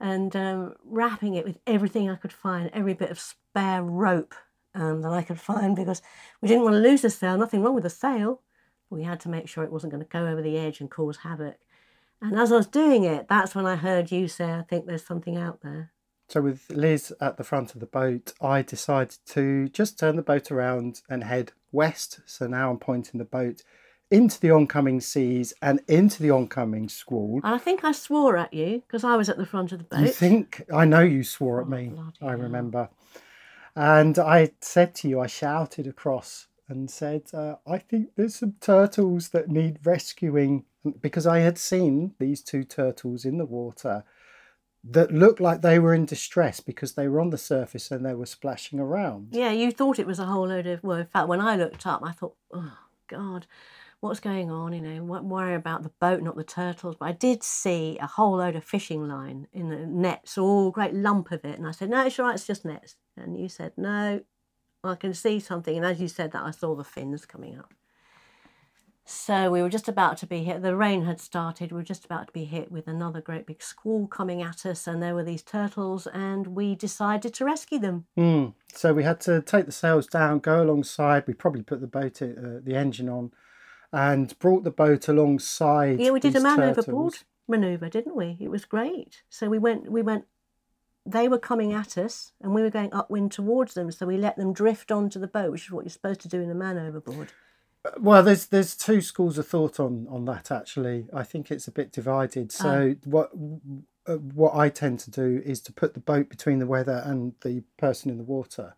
and um, wrapping it with everything I could find, every bit of spare rope um, that I could find because we didn't want to lose the sail. Nothing wrong with the sail. We had to make sure it wasn't going to go over the edge and cause havoc. And as I was doing it, that's when I heard you say, I think there's something out there. So with Liz at the front of the boat, I decided to just turn the boat around and head west. So now I'm pointing the boat into the oncoming seas and into the oncoming squall. And I think I swore at you because I was at the front of the boat. You think I know you swore at Oh, me. I remember. And I said to you, I shouted across and said, uh, I think there's some turtles that need rescuing because I had seen these two turtles in the water that looked like they were in distress because they were on the surface and they were splashing around. Yeah, you thought it was a whole load of. Well, in fact, when I looked up, I thought, oh God, what's going on? You know, worry about the boat, not the turtles. But I did see a whole load of fishing line in the nets, all great lump of it, and I said, no, it's all right, it's just nets. And you said, no, I can see something. And as you said that, I saw the fins coming up. So we were just about to be hit. The rain had started. We were just about to be hit with another great big squall coming at us, and there were these turtles, and we decided to rescue them. Hmm. So we had to take the sails down, go alongside. We probably put the boat, uh, the engine on, and brought the boat alongside. Yeah, we did a man turtles. overboard maneuver, didn't we? It was great. So we went, we went. They were coming at us, and we were going upwind towards them. So we let them drift onto the boat, which is what you're supposed to do in a man overboard. Well, there's there's two schools of thought on on that actually. I think it's a bit divided. So what uh, what I tend to do is to put the boat between the weather and the person in the water,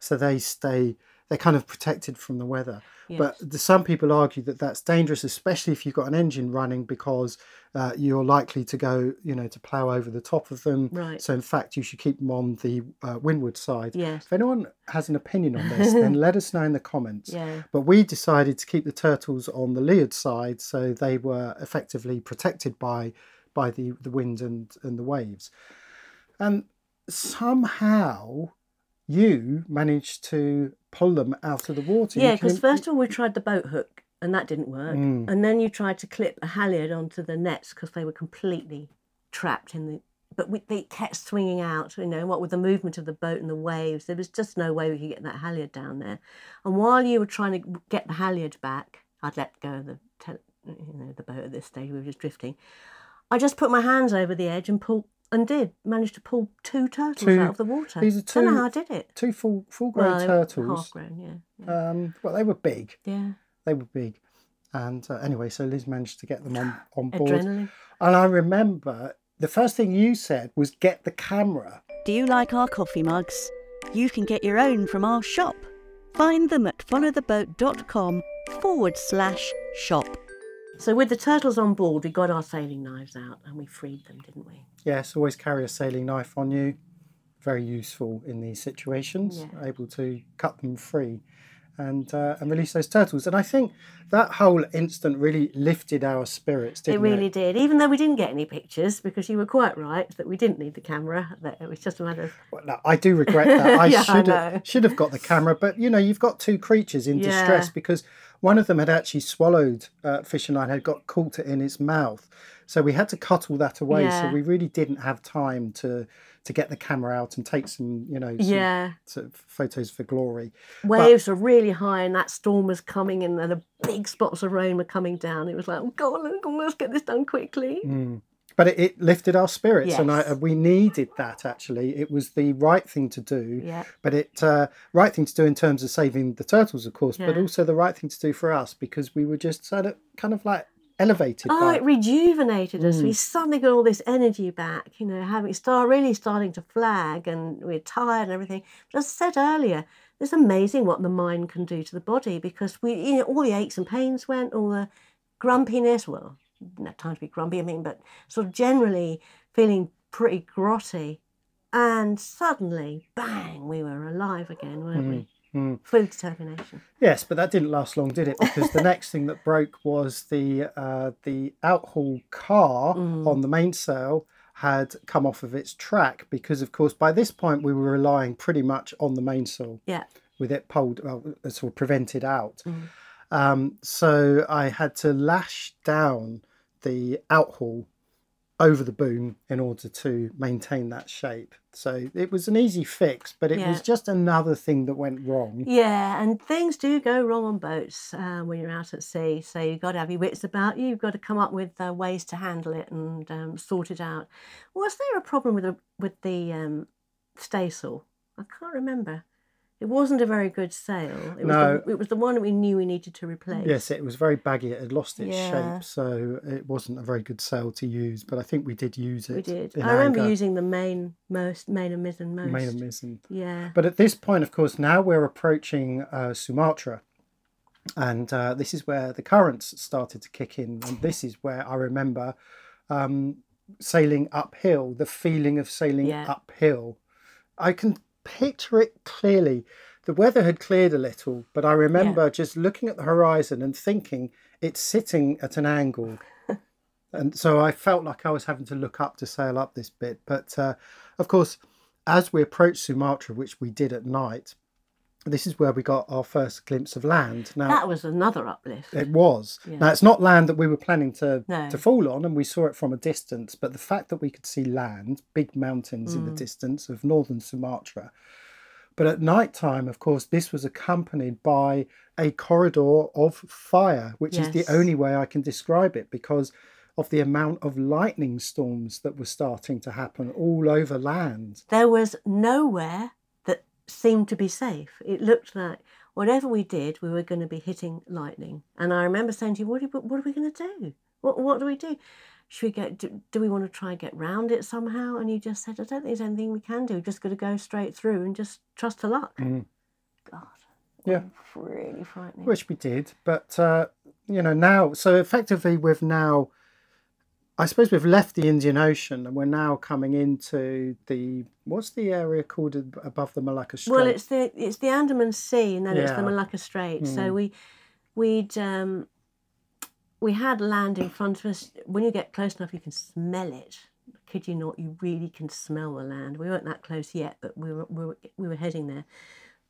so they stay they're kind of protected from the weather. Yes. But the, some people argue that that's dangerous, especially if you've got an engine running, because uh, you're likely to go, you know, to plough over the top of them. Right. So in fact, you should keep them on the uh, windward side. Yes. If anyone has an opinion on this, then let us know in the comments. Yeah. But we decided to keep the turtles on the leeward side, so they were effectively protected by by the, the wind and, and the waves. And somehow you managed to pull them out of the water. Yeah, because first of all we tried the boat hook and that didn't work, Mm. and then you tried to clip a halyard onto the nets because they were completely trapped in the. But we, they kept swinging out, you know, what with the movement of the boat and the waves, there was just no way we could get that halyard down there. And while you were trying to get the halyard back, I'd let go of the, te- you know, the boat at this stage. We were just drifting. I just put my hands over the edge and pulled, and did manage to pull two turtles Two- out of the water. these are Don't know two- how I did it. two full full grown Well, they turtles. half grown, yeah, yeah. Um, well, they were big. yeah. They were big. And uh, anyway, so Liz managed to get them on, on board. Adrenaline. And I remember the first thing you said was get the camera. Do you like our coffee mugs? You can get your own from our shop. Find them at followtheboat.com forward slash shop. So with the turtles on board, we got our sailing knives out and we freed them, didn't we? Yes, always carry a sailing knife on you. Very useful in these situations, Yeah. able to cut them free and uh, and release those turtles. And I think that whole instant really lifted our spirits, didn't it it? really did. Even though we didn't get any pictures, because you were quite right that we didn't need the camera. That it was just a matter of Well, no, I do regret that. I Yeah, should know. have should have got the camera, but you know, you've got two creatures in Yeah. distress because one of them had actually swallowed uh, fish and line, had got caught it in its mouth, so we had to cut all that away. So we really didn't have time to to get the camera out and take some, you know, some yeah. sort of photos for glory. Waves were really high, and that storm was coming, and the big spots of rain were coming down. It was like, oh God, let's- let's get this done quickly. Mm. But it, it lifted our spirits, and I, we needed that. Actually, it was the right thing to do. Yeah. But it uh, right thing to do in terms of saving the turtles, of course, but also the right thing to do for us because we were just sort of kind of like elevated. Oh, it rejuvenated us. Mm. We suddenly got all this energy back, you know, having start really starting to flag and we're tired and everything. But as I said earlier, it's amazing what the mind can do to the body because we, you know, all the aches and pains went, all the grumpiness. Well, didn't have time to be grumpy, I mean, but sort of generally feeling pretty grotty. And suddenly, bang, we were alive again, weren't we? Mm. Full determination. Yes, but that didn't last long, did it? Because the next thing that broke was the uh, the outhaul car Mm. on the mainsail had come off of its track because, of course, by this point we were relying pretty much on the mainsail Yeah. with it pulled, well, sort of prevented out. Mm. Um, so I had to lash down the outhaul over the boom in order to maintain that shape. So it was an easy fix, but it was just another thing that went wrong. Yeah, and things do go wrong on boats um, when you're out at sea. So you've got to have your wits about you. You've got to come up with uh, ways to handle it and um, sort it out. Was there a problem with the with the um, staysail? I can't remember. It wasn't a very good sail. It was No. the, it was the one that we knew we needed to replace. Yes, it was very baggy. It had lost its Yeah. shape, so it wasn't a very good sail to use. But I think we did use it. we did. I remember anger, using the main most main and mizzen most. main and mizzen. Yeah. But at this point, of course, now we're approaching uh, Sumatra, and uh, this is where the currents started to kick in, and this is where I remember um, sailing uphill. The feeling of sailing Yeah. uphill, I can picture it clearly. The weather had cleared a little, but I remember just looking at the horizon and thinking it's sitting at an angle. and so I felt like I was having to look up to sail up this bit. But uh, of course, as we approached Sumatra, which we did at night, this is where we got our first glimpse of land. Now, That was another uplift. it was. Yeah. Now, it's not land that we were planning to, No. to fall on, and we saw it from a distance, but the fact that we could see land, big mountains in the Mm. distance of northern Sumatra. But at night time, of course, this was accompanied by a corridor of fire, which is the only way I can describe it because of the amount of lightning storms that were starting to happen all over land. there was nowhere seemed to be safe. It looked like whatever we did, we were going to be hitting lightning. And I remember saying to you, "What are, what are we going to do? What what do we do? Should we get? Do, do we want to try and get round it somehow?" And you just said, "I don't think there's anything we can do. We've just got to go straight through and just trust to luck." Mm. God, Yeah. Really frightening. which we did. But uh, you know now, so effectively we've now, I suppose we've left the Indian Ocean and we're now coming into the what's the area called above the Malacca Strait? Well, it's the it's the Andaman Sea, and then it's the Malacca Strait. Mm. So we we'd um, we had land in front of us. When you get close enough, you can smell it. Kid you not, you really can smell the land. We weren't that close yet, but we were we were, we were heading there.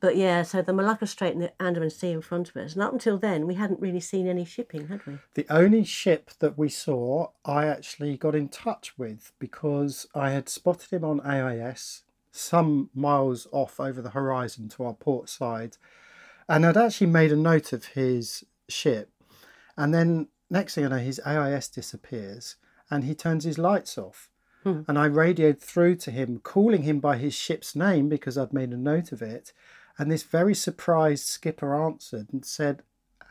But yeah, so the Malacca Strait and the Andaman Sea in front of us, and up until then, we hadn't really seen any shipping, had we? The only ship that we saw, I actually got in touch with because I had spotted him on AIS some miles off over the horizon to our port side, and I'd actually made a note of his ship. And then next thing I know, his AIS disappears and he turns his lights off. Hmm. And I radioed through to him, calling him by his ship's name because I'd made a note of it. And this very surprised skipper answered and said,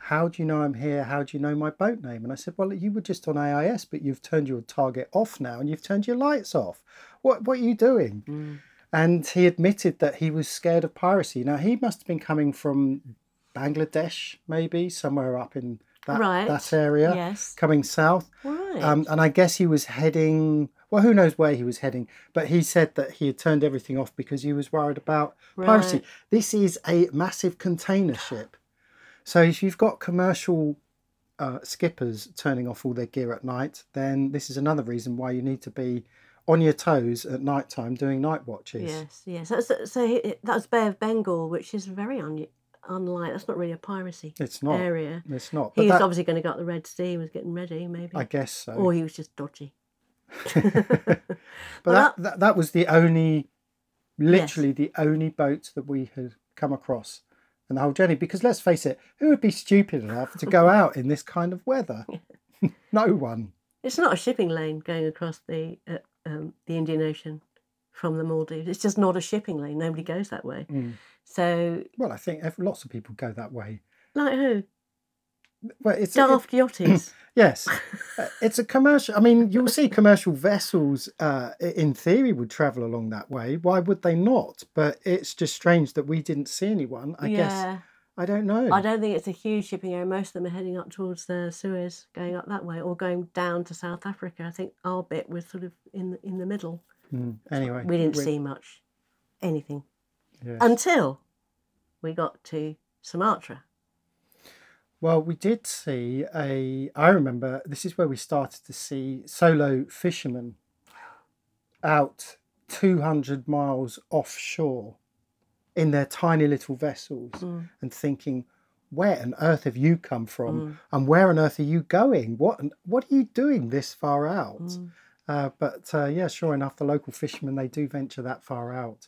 How do you know I'm here? How do you know my boat name? And I said, Well, you were just on AIS, but you've turned your target off now and you've turned your lights off. What, what are you doing? And he admitted that he was scared of piracy. Now, he must have been coming from Bangladesh, maybe, somewhere up in that, Right. that area, Yes. coming south. Right. Um, and I guess he was heading, well, who knows where he was heading, but he said that he had turned everything off because he was worried about piracy. This is a massive container ship. So if you've got commercial uh, skippers turning off all their gear at night, then this is another reason why you need to be on your toes at night time doing night watches. Yes, yes. So, he- that was Bay of Bengal, which is very un, unlike. That's not really a piracy It's not. area. It's not. He was that, obviously going to go up the Red Sea. He was getting ready, maybe, I guess so. or he was just dodgy. but Well, that, that that was the only literally the only boat that we had come across in the whole journey because let's face it who would be stupid enough to go out in this kind of weather no one It's not a shipping lane going across the uh, um, the Indian Ocean from the Maldives. It's just not a shipping lane. Nobody goes that way. Mm. So, well i think lots of people go that way like who? Well it's it- Daft yachties. yes Uh, it's a commercial i mean you'll see commercial vessels uh, in theory would travel along that way why would they not but it's just strange that we didn't see anyone i guess i don't know I don't think it's a huge shipping area. Most of them are heading up towards the Suez, going up that way, or going down to South Africa. I think our bit was sort of in the, in the middle. Mm, anyway We didn't we- see much, anything, yes. until we got to Sumatra. Well, we did see a. I remember this is where we started to see solo fishermen out 200 miles offshore in their tiny little vessels Mm. and thinking, where on earth have you come from? And where on earth are you going? What, what are you doing this far out? Mm. Uh, but uh, yeah, sure enough, the local fishermen, they do venture that far out.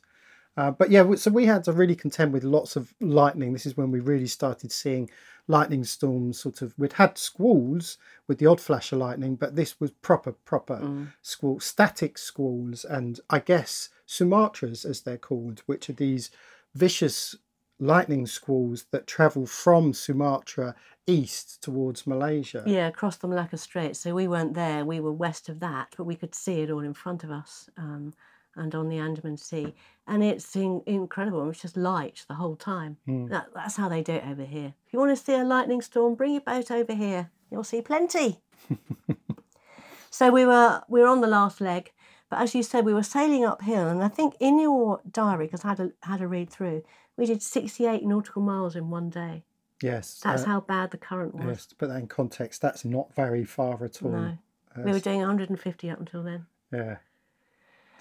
Uh, but yeah, so we had to really contend with lots of lightning. This is when we really started seeing lightning storms. Sort of, we'd had squalls with the odd flash of lightning, but this was proper, proper Mm. squall, static squalls, and I guess Sumatras, as they're called, which are these vicious lightning squalls that travel from Sumatra east towards Malaysia. Yeah, across the Malacca Strait. So we weren't there. We were west of that, but we could see it all in front of us um, and on the Andaman Sea. And it's in, incredible. It's just light the whole time. Hmm. That, that's how they do it over here. If you want to see a lightning storm, bring your boat over here. You'll see plenty. so we were we were on the last leg, but as you said, we were sailing uphill. And I think in your diary, because I had a, had a read through, we did 68 nautical miles in one day. Yes, That's uh, how bad the current was. yes. To put that in context, that's not very far at all. No. We were doing 150 up until then. Yeah.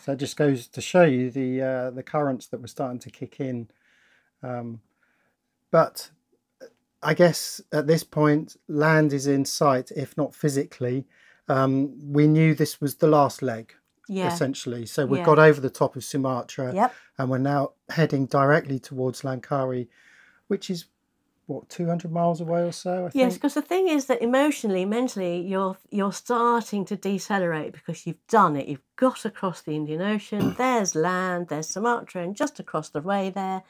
So it just goes to show you the uh, the currents that were starting to kick in. Um, but I guess at this point, land is in sight, if not physically. Um, we knew this was the last leg, Yeah. essentially. So we Yeah. got over the top of Sumatra, Yep. and we're now heading directly towards Langkawi, which is what 200 miles away or so. I Yes, because the thing is that emotionally, mentally, you're you're starting to decelerate because you've done it. You've got across the Indian Ocean. there's land. There's Sumatra, and just across the way there,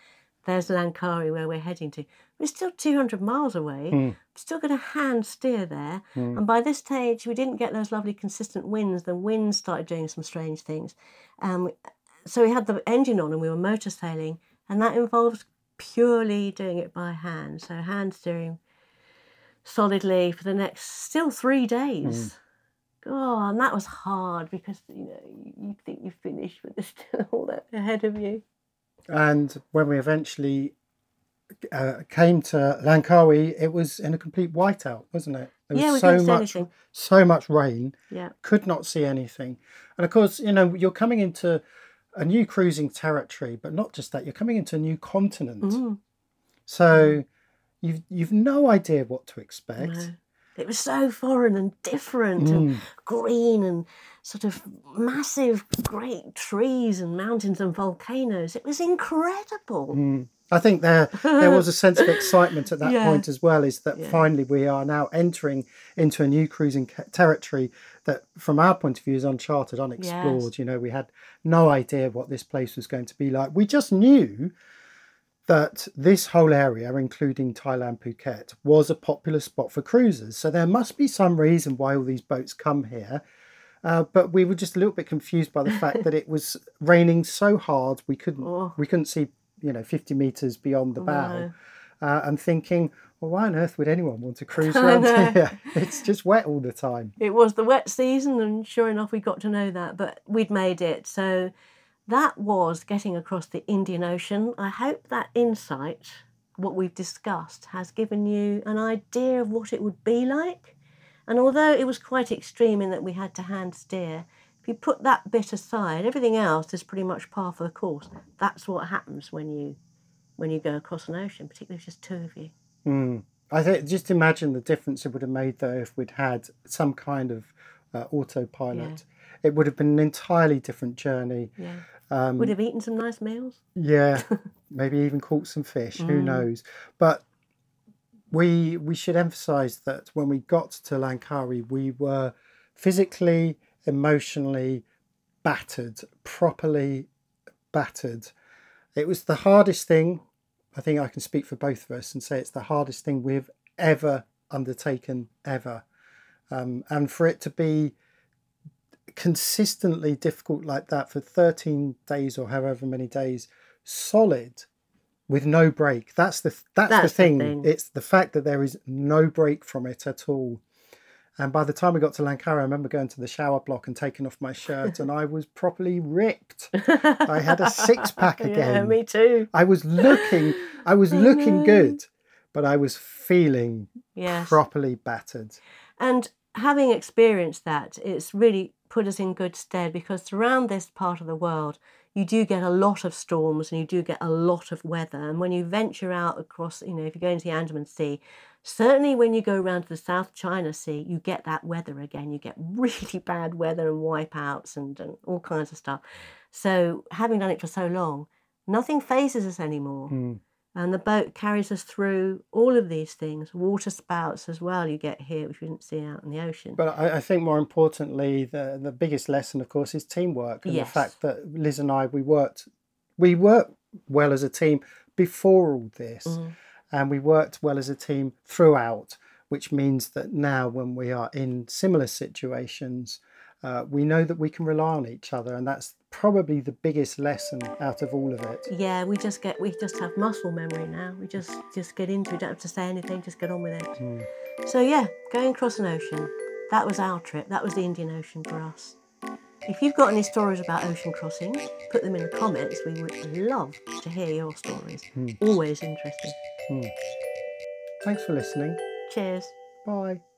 there's Langkawi where we're heading to. We're still 200 miles away. Mm. Still going to hand steer there. And by this stage, we didn't get those lovely consistent winds. The winds started doing some strange things. Um, so we had the engine on and we were motor sailing, and that involves purely doing it by hand. So hand steering solidly for the next still three days. Oh, and that was hard because you know you, think you've finished, but there's still all that ahead of you. And when we eventually uh, came to Langkawi, it was in a complete whiteout, wasn't it? There was Yeah, we so much, anything. so much rain, Yeah, could not see anything. And of course, you know, you're coming into a new cruising territory, but not just that, you're coming into a new continent. Mm, So you've you've no idea what to expect. no. It was so foreign and different and Mm. green and sort of massive, great trees and mountains and volcanoes. It was incredible. Mm. I think there there was a sense of excitement at that Yeah. point as well. Is that Yeah. finally we are now entering into a new cruising territory that, from our point of view, is uncharted, unexplored. You know, we had no idea what this place was going to be like. We just knew that this whole area, including Thailand, Phuket, was a popular spot for cruisers. So there must be some reason why all these boats come here. Uh, but we were just a little bit confused by the fact that it was raining so hard we couldn't Oh. we couldn't see you know 50 meters beyond the bow No. uh, and thinking well why on earth would anyone want to cruise around here it's just wet all the time It was the wet season, and sure enough, we got to know that, but we'd made it. So that was getting across the Indian Ocean. I hope that insight, what we've discussed, has given you an idea of what it would be like. And although it was quite extreme in that we had to hand steer, if you put that bit aside, everything else is pretty much par for the course. That's what happens when you when you go across an ocean, particularly if just two of you. Mm. i think just imagine the difference it would have made though if we'd had some kind of uh, autopilot it would have been an entirely different journey Yeah. um, Would have eaten some nice meals. Yeah, maybe even caught some fish. Who Mm. knows? But we we should emphasise that when we got to Langkawi, we were physically, emotionally battered, properly battered. It was the hardest thing. I think I can speak for both of us and say it's the hardest thing we've ever undertaken ever. Um, and for it to be consistently difficult like that for 13 days or however many days solid with no break that's the that's, the, That's the thing. thing. it's the fact that there is no break from it at all and by the time we got to Langkawi, I remember going to the shower block and taking off my shirt, and I was properly ripped. I had a six pack again. Yeah, me too. I was looking, I was looking good, but I was feeling Yes. properly battered. And having experienced that, it's really put us in good stead because around this part of the world, you do get a lot of storms and you do get a lot of weather. And when you venture out across, you know, if you go into the Andaman Sea, certainly when you go around to the South China Sea, you get that weather again. You get really bad weather and wipeouts and, and all kinds of stuff. So having done it for so long, nothing phases us anymore. Mm. And the boat carries us through all of these things, water spouts as well, you get here, which we didn't see out in the ocean. But I, I think more importantly, the the biggest lesson, of course, is teamwork and Yes. the fact that Liz and I we worked we worked well as a team before all this, Mhm. and we worked well as a team throughout. Which means that now, when we are in similar situations, uh, we know that we can rely on each other, and that's probably the biggest lesson out of all of it. yeah, we just get, we just have muscle memory now. We just, just get into it, don't have to say anything, just get on with it. Mm. So yeah, going across an ocean, that was our trip. That was the Indian Ocean for us. If you've got any stories about ocean crossings, put them in the comments. We would love to hear your stories. Always interesting. Thanks for listening. Cheers. Bye.